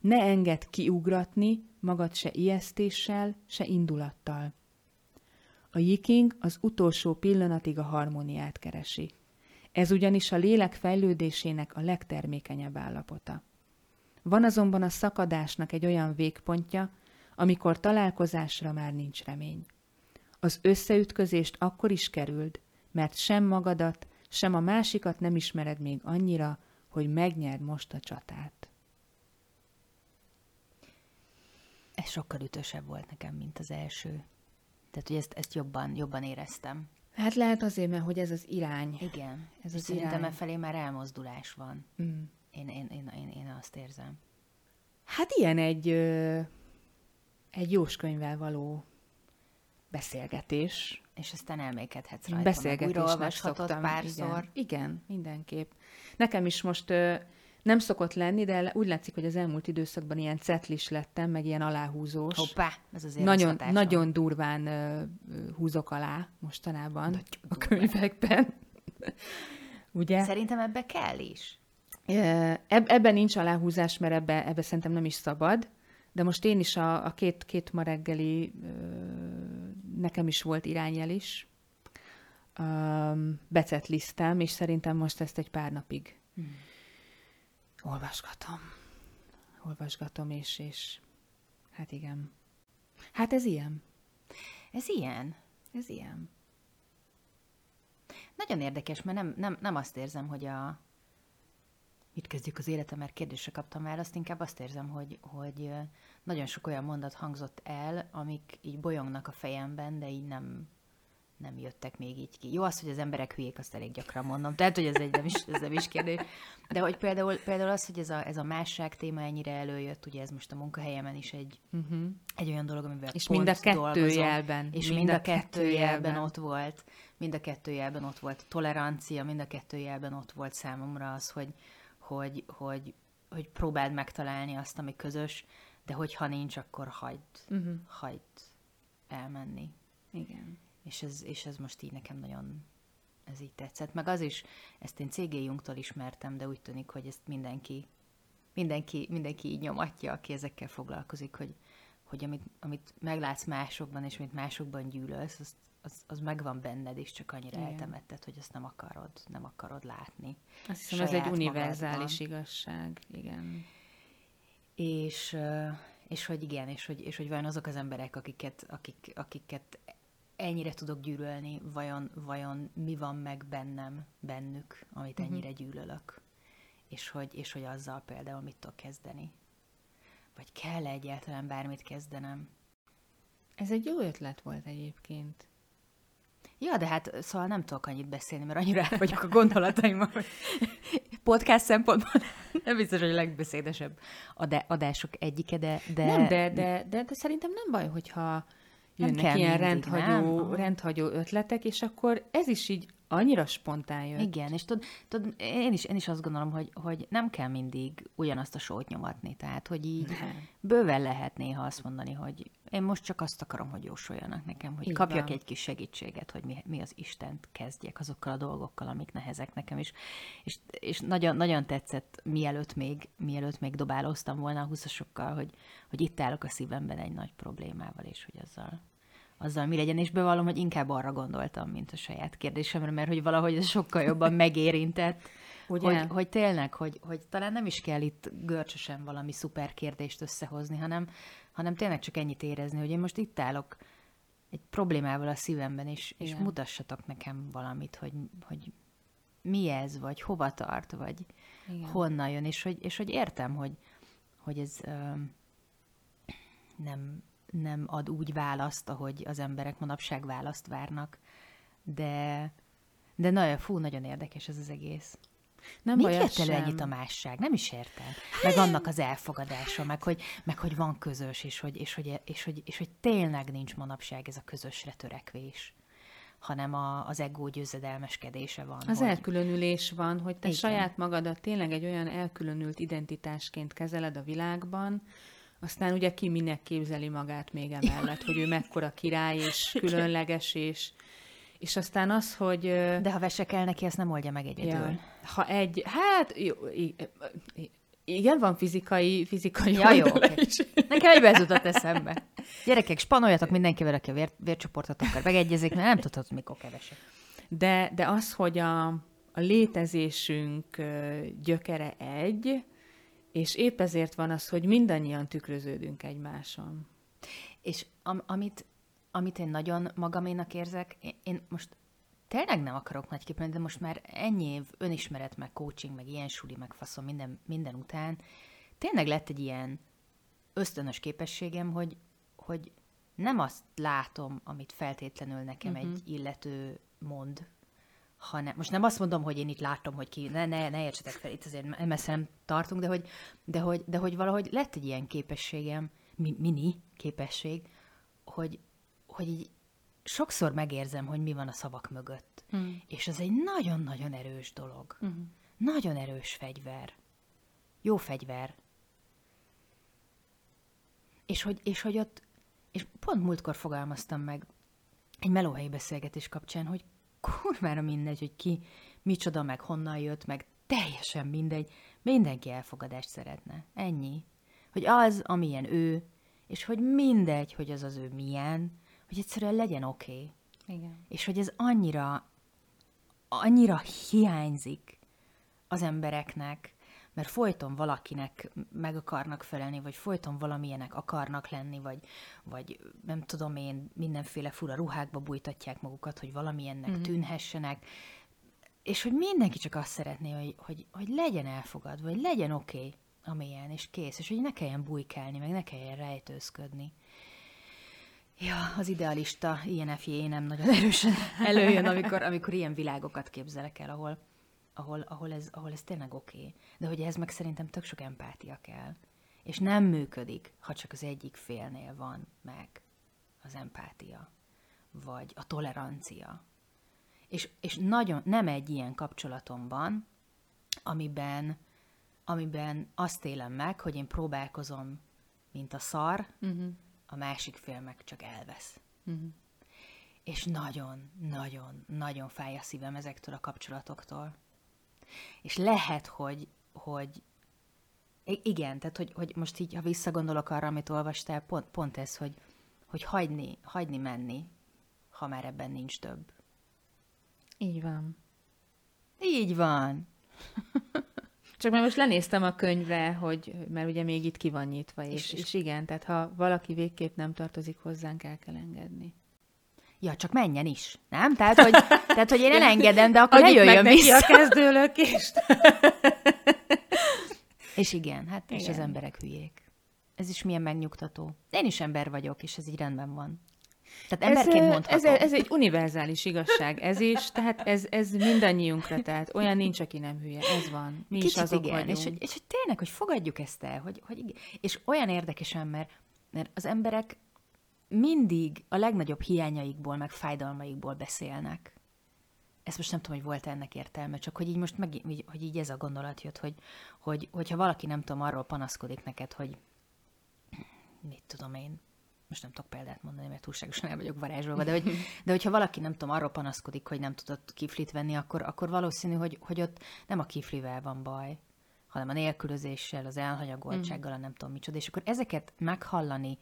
Ne engedd kiugratni, magad se ijesztéssel, se indulattal. A yiking az utolsó pillanatig a harmóniát keresi. Ez ugyanis a lélek fejlődésének a legtermékenyebb állapota. Van azonban a szakadásnak egy olyan végpontja, amikor találkozásra már nincs remény. Az összeütközést akkor is kerüld, mert sem magadat, sem a másikat nem ismered még annyira, hogy megnyerd most a csatát. Ez sokkal ütősebb volt nekem, mint az első. Tehát, hogy ezt, ezt jobban, jobban éreztem. Hát lehet azért, mert hogy ez az irány. Igen. Ez az szerintem irány. e felé már elmozdulás van. Mm. Én, én, én, én, én azt érzem. Hát ilyen egy, ö, egy jóskönyvvel való beszélgetés. És aztán elmékedhetsz rajta. Beszélgetésnek újraolvashatod szoktam. párszor. Igen, igen, mindenképp. Nekem is most ö, nem szokott lenni, de úgy látszik, hogy az elmúlt időszakban ilyen cetlis lettem, meg ilyen aláhúzós. Hoppá, ez azért nagyon, nagyon durván húzok alá mostanában a könyvekben. Ugye? Szerintem ebbe kell is. Eb- ebben nincs aláhúzás, mert ebbe, ebbe szerintem nem is szabad, de most én is a, a két, két ma reggeli, nekem is volt irányjel is, becetlisztem, és szerintem most ezt egy pár napig Hmm. Olvasgatom. Olvasgatom, és, és hát igen. Hát ez ilyen. Ez ilyen. Ez ilyen. Nagyon érdekes, mert nem, nem, nem azt érzem, hogy a... Mit kezdjük az életem, mert kérdésre kaptam választ, inkább azt érzem, hogy, hogy nagyon sok olyan mondat hangzott el, amik így bolyongnak a fejemben, de így nem, nem jöttek még így ki. Jó az, hogy az emberek hülyék, azt elég gyakran mondom, tehát, hogy ez, egy, nem, is, ez nem is kérdés. De hogy például, például az, hogy ez a, ez a másság téma ennyire előjött, ugye ez most a munkahelyemen is egy, Uh-huh. egy olyan dolog, amivel És mind a kettő dolgozom. jelben. És mind, a kettő jelben ott volt, mind a kettő jelben ott volt tolerancia, mind a kettő jelben ott volt számomra az, hogy, hogy, hogy, hogy próbáld megtalálni azt, ami közös, de hogyha nincs, akkor hagyd, Uh-huh. hagyd elmenni. Igen. És ez, és ez most így nekem nagyon ez így tetszett. Meg az is, ezt én C.G. Jungtól ismertem, de úgy tűnik, hogy ezt mindenki, mindenki, mindenki így nyomatja, aki ezekkel foglalkozik, hogy, hogy amit, amit meglátsz másokban, és amit másokban gyűlölsz, az, az, az megvan benned, és csak annyira Igen. eltemetted, hogy azt nem akarod, nem akarod látni. Azt hiszem, ez egy univerzális magadban. igazság. Igen. És, és hogy igen, és hogy, és hogy vajon azok az emberek, akiket, akik, akiket ennyire tudok gyűlölni, vajon, vajon mi van meg bennem, bennük, amit Mhm. ennyire gyűlölök. És hogy, és hogy azzal például mit tudok kezdeni. Vagy kell -e egyáltalán bármit kezdenem? Ez egy jó ötlet volt egyébként. Ja, de hát szóval nem tudok annyit beszélni, mert annyira el vagyok a gondolataimmal, hogy podcast szempontból nem biztos, hogy a legbeszédesebb adá- adások egyike, de... de... Nem, de, de, de, de szerintem nem baj, hogyha jönnek kell ilyen mindig, rendhagyó, nem? Rendhagyó ötletek, és akkor ez is így annyira spontán jött. Igen, és tudod, tudod én, is, én is azt gondolom, hogy, hogy nem kell mindig ugyanazt a sót nyomatni, tehát, hogy így Nem. bőven lehet néha azt mondani, hogy én most csak azt akarom, hogy jósoljanak nekem, hogy Így kapjak van. egy kis segítséget, hogy mi, mi az Istent kezdjek azokkal a dolgokkal, amik nehezek nekem is. És, és nagyon, nagyon tetszett, mielőtt még, mielőtt még dobálóztam volna a húszasokkal, hogy, hogy itt állok a szívemben egy nagy problémával, és hogy azzal, azzal mi legyen, és bevallom, hogy inkább arra gondoltam, mint a saját kérdésemre, mert hogy valahogy ez sokkal jobban megérintett, Ugye? hogy, hogy tényleg, hogy, hogy talán nem is kell itt görcsösen valami szuper kérdést összehozni, hanem, hanem tényleg csak ennyit érezni, hogy én most itt állok egy problémával a szívemben, és, és mutassatok nekem valamit, hogy, hogy mi ez, vagy hova tart, vagy Igen. honnan jön, és hogy, és hogy értem, hogy, hogy ez ö, nem, nem ad úgy választ, ahogy az emberek manapság választ várnak, de, de nagyon, fú, nagyon érdekes ez az egész. Nem Mit jött elő ennyit a másság? Nem is értem. Meg annak az elfogadása, meg hogy, meg hogy van közös, és hogy, és, hogy, és, hogy, és hogy tényleg nincs manapság ez a közösre törekvés, hanem a, az ego győzedelmeskedése van. Az hogy, elkülönülés van, hogy te Igen. saját magadat tényleg egy olyan elkülönült identitásként kezeled a világban, aztán ugye ki minek képzeli magát még emellett, hogy ő mekkora király és különleges, és, és aztán az, hogy... De ha vesekel neki, azt nem oldja meg egyedül. Ja. Ha egy, hát jó, Igen, van fizikai, fizikai Ja, jó, oké. is. Nekem egybe ez jutott eszembe. Gyerekek, spanoljatok mindenkivel, aki a vér, vércsoportotokkal megegyezik, mert nem tudhatod, mikor kevesek. De, de az, hogy a, a létezésünk gyökere egy, és épp ezért van az, hogy mindannyian tükröződünk egymáson. És am, amit, amit én nagyon magaménak érzek, én, én most tényleg nem akarok nagy képelni, de most már ennyi év önismeret, meg coaching, meg ilyen suli, meg faszom minden, minden után, tényleg lett egy ilyen ösztönös képességem, hogy, hogy nem azt látom, amit feltétlenül nekem uh-huh. egy illető mond, hanem, most nem azt mondom, hogy én itt látom, hogy ki, ne, ne, ne értsetek fel, itt azért messze nem tartunk, de hogy, de hogy, de hogy valahogy lett egy ilyen képességem, mi, mini képesség, hogy, hogy így sokszor megérzem, hogy mi van a szavak mögött. Mm. És ez egy nagyon-nagyon erős dolog. Mm. Nagyon erős fegyver. Jó fegyver. És hogy, és hogy ott, és pont múltkor fogalmaztam meg egy melóhelyi beszélgetés kapcsán, hogy kurvára mindegy, hogy ki, micsoda, meg honnan jött, meg teljesen mindegy. Mindenki elfogadást szeretne. Ennyi. Hogy az, amilyen ő, és hogy mindegy, hogy az az ő milyen, hogy egyszerűen legyen oké. Okay. Igen. És hogy ez annyira, annyira hiányzik az embereknek, mert folyton valakinek meg akarnak felelni, vagy folyton valamilyenek akarnak lenni, vagy, vagy nem tudom én, mindenféle fura ruhákba bújtatják magukat, hogy valamilyennek mm-hmm. tűnhessenek, és hogy mindenki csak azt szeretné, hogy, hogy, hogy legyen elfogadva, vagy legyen oké, okay, amilyen, és kész, és hogy ne kelljen bujkálni, meg ne kelljen rejtőzködni. Ja, az idealista INFJ nem nagyon erősen előjön, amikor, amikor ilyen világokat képzelek el, ahol, ahol, ahol, ez, ahol ez tényleg oké. Okay. De hogy ez meg szerintem tök sok empátia kell. És nem működik, ha csak az egyik félnél van meg az empátia, vagy a tolerancia. És, és nagyon nem egy ilyen kapcsolatom van, amiben, amiben azt élem meg, hogy én próbálkozom, mint a szar, uh-huh a másik fél meg csak elvesz. Uh-huh. És nagyon, nagyon, nagyon fáj a szívem ezektől a kapcsolatoktól. És lehet, hogy, hogy igen, tehát hogy, hogy most így, ha visszagondolok arra, amit olvastál, pont, pont ez, hogy, hogy hagyni, hagyni menni, ha már ebben nincs több. Így van. Így van. Csak mert most lenéztem a könyvre, hogy, mert ugye még itt ki van nyitva, és, és, és igen, tehát ha valaki végképp nem tartozik hozzánk, el kell engedni. Ja, csak menjen is, nem? Tehát, hogy, tehát, hogy én elengedem, de akkor ne jöjjön meg vissza. a kezdőlökést. és igen, hát igen. és az emberek hülyék. Ez is milyen megnyugtató. Én is ember vagyok, és ez így rendben van. Tehát emberként ez, mondhatom. Ez, ez egy univerzális igazság, ez is, tehát ez, ez mindannyiunkra, tehát olyan nincs, aki nem hülye, ez van. Mi Kicsit is azok igen, vagyunk. És, hogy, és hogy tényleg, hogy fogadjuk ezt el, hogy, hogy igen. és olyan érdekesen, mert, mert az emberek mindig a legnagyobb hiányaikból, meg fájdalmaikból beszélnek. Ezt most nem tudom, hogy volt ennek értelme, csak hogy így most meg, hogy így ez a gondolat jött, hogy, hogy, hogyha valaki nem tudom, arról panaszkodik neked, hogy mit tudom én, most nem tudok példát mondani, mert túlságosan el vagyok varázsolva, de, hogy, de hogyha valaki nem tudom, arról panaszkodik, hogy nem tudott kiflit venni, akkor, akkor valószínű, hogy, hogy ott nem a kiflivel van baj, hanem a nélkülözéssel, az elhanyagoltsággal, a nem tudom micsoda, és akkor ezeket meghallani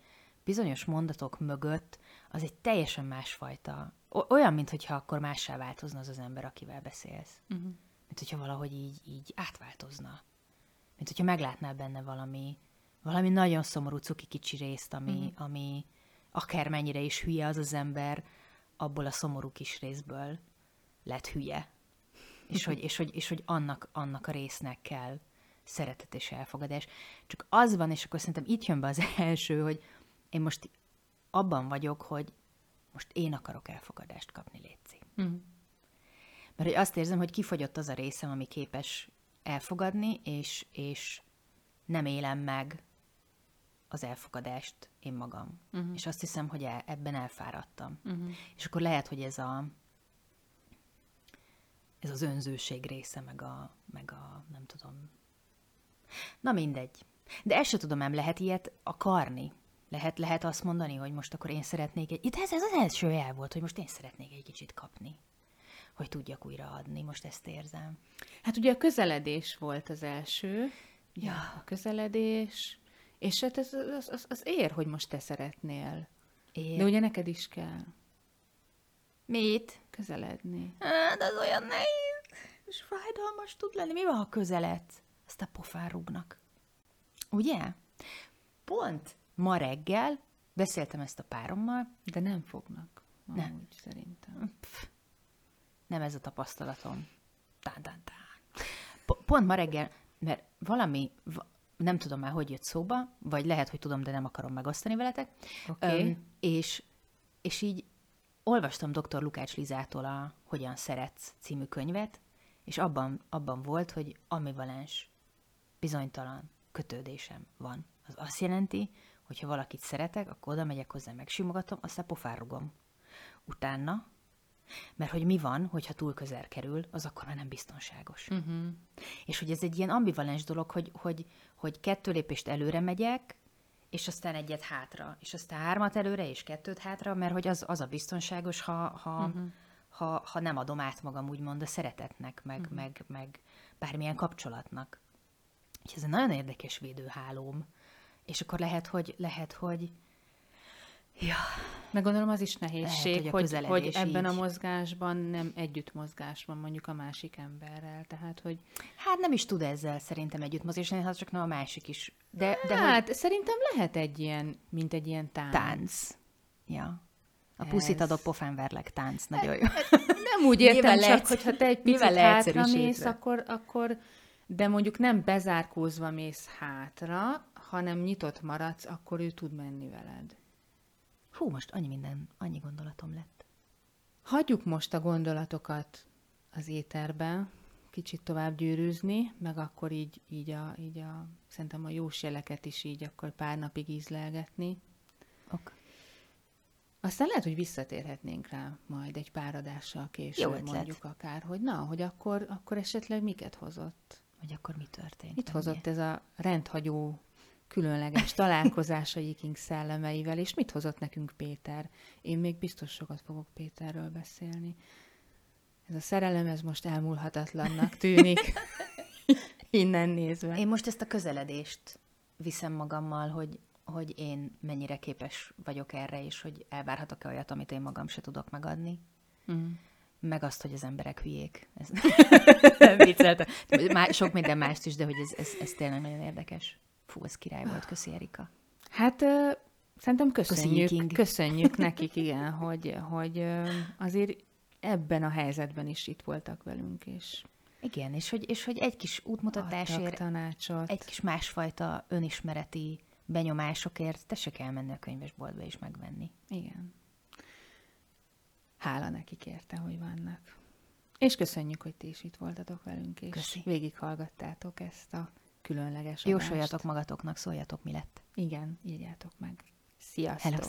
bizonyos mondatok mögött, az egy teljesen másfajta, olyan, mintha akkor mássá változna az az ember, akivel beszélsz. Uh-huh. Mint hogyha valahogy így, így átváltozna. Mint hogyha meglátnál benne valami, valami nagyon szomorú cuki kicsi részt, ami, mm. ami akármennyire is hülye az az ember, abból a szomorú kis részből lett hülye. És hogy, és hogy, és hogy annak, annak a résznek kell szeretet és elfogadás. Csak az van, és akkor szerintem itt jön be az első, hogy én most abban vagyok, hogy most én akarok elfogadást kapni, Léci. Mm. Mert hogy azt érzem, hogy kifogyott az a részem, ami képes elfogadni, és, és nem élem meg az elfogadást én magam. Uh-huh. És azt hiszem, hogy el, ebben elfáradtam. Uh-huh. És akkor lehet, hogy ez a ez az önzőség része, meg a, meg a nem tudom. Na mindegy. De ezt se tudom, nem lehet ilyet akarni. Lehet, lehet azt mondani, hogy most akkor én szeretnék egy... Itt ez, ez az első jel volt, hogy most én szeretnék egy kicsit kapni. Hogy tudjak újra adni, most ezt érzem. Hát ugye a közeledés volt az első, Ja. a közeledés, és hát ez, az, az, az ér, hogy most te szeretnél. Én... De ugye neked is kell Mit? közeledni. Hát, az olyan nehéz, és fájdalmas tud lenni. Mi van, ha közeledsz? Azt a pofán rúgnak. Ugye? Pont ma reggel beszéltem ezt a párommal, De nem fognak. Nem. Amúgy szerintem. nem ez a tapasztalatom. Tán, tán, tán. Po- Pont ma reggel, mert valami, va- nem tudom már, hogy jött szóba, vagy lehet, hogy tudom, de nem akarom megosztani veletek. Oké. Öm, és, és így olvastam dr. Lukács Lizától a Hogyan szeretsz című könyvet, és abban, abban volt, hogy ambivalens, bizonytalan kötődésem van. Az azt jelenti, hogy ha valakit szeretek, akkor oda megyek hozzá, megsimogatom, aztán pofárugom. Utána, mert hogy mi van, hogyha túl közel kerül, az akkor már nem biztonságos. Uh-huh. És hogy ez egy ilyen ambivalens dolog, hogy, hogy, hogy kettő lépést előre megyek, és aztán egyet hátra, és aztán hármat előre, és kettőt hátra, mert hogy az, az a biztonságos, ha, ha, uh-huh. ha, ha nem adom át magam úgymond a szeretetnek, meg, uh-huh. meg, meg bármilyen kapcsolatnak. És ez egy nagyon érdekes védőhálóm. És akkor lehet, hogy, lehet, hogy ja, Meg gondolom az is nehézség, Lehet, hogy a hogy, hogy ebben a így. mozgásban nem együtt mozgás van mondjuk a másik emberrel. Tehát, hogy hát nem is tud ezzel szerintem együtt mozgásni, ha csak nem a másik is. De, de de hogy hát szerintem lehet egy ilyen, mint egy ilyen tánc. tánc. Ja. A puszit Ez- adok, pofán verlek, tánc, nagyon jó. Nem úgy értem, Nyilván csak lehetsz- hogyha te egy picit hátra mész, akkor, akkor, de mondjuk nem bezárkózva mész hátra, hanem nyitott maradsz, akkor ő tud menni veled. Hú, most annyi minden, annyi gondolatom lett. Hagyjuk most a gondolatokat az éterbe, kicsit tovább gyűrűzni, meg akkor így, így, a, így a, szerintem a jós jeleket is így akkor pár napig ízlelgetni. Ok. Aztán lehet, hogy visszatérhetnénk rá majd egy pár adással később, Jó mondjuk akár, hogy na, hogy akkor, akkor esetleg miket hozott. Hogy akkor mi történt? Mit hozott ez a rendhagyó, különleges találkozás a Viking szellemeivel, és mit hozott nekünk Péter? Én még biztos sokat fogok Péterről beszélni. Ez a szerelem, ez most elmúlhatatlannak tűnik, innen nézve. Én most ezt a közeledést viszem magammal, hogy, hogy én mennyire képes vagyok erre, és hogy elvárhatok-e olyat, amit én magam se tudok megadni. Mm. Meg azt, hogy az emberek hülyék. Ez vicceltem. Sok minden mást is, de hogy ez, ez, ez tényleg nagyon érdekes. Fú, ez király volt, köszi Erika. Hát ö, szerintem köszönjük, Viking. köszönjük nekik, igen, hogy, hogy ö, azért ebben a helyzetben is itt voltak velünk, és Igen, és hogy, és hogy egy kis útmutatásért, tanácsot. egy kis másfajta önismereti benyomásokért tessék elmenni a könyvesboltba és megvenni. Igen. Hála nekik érte, hogy vannak. És köszönjük, hogy ti is itt voltatok velünk, és Köszi. végighallgattátok ezt a különleges. Jósoljatok magatoknak, szóljatok, mi lett. Igen, írjátok meg. Sziasztok! Hello,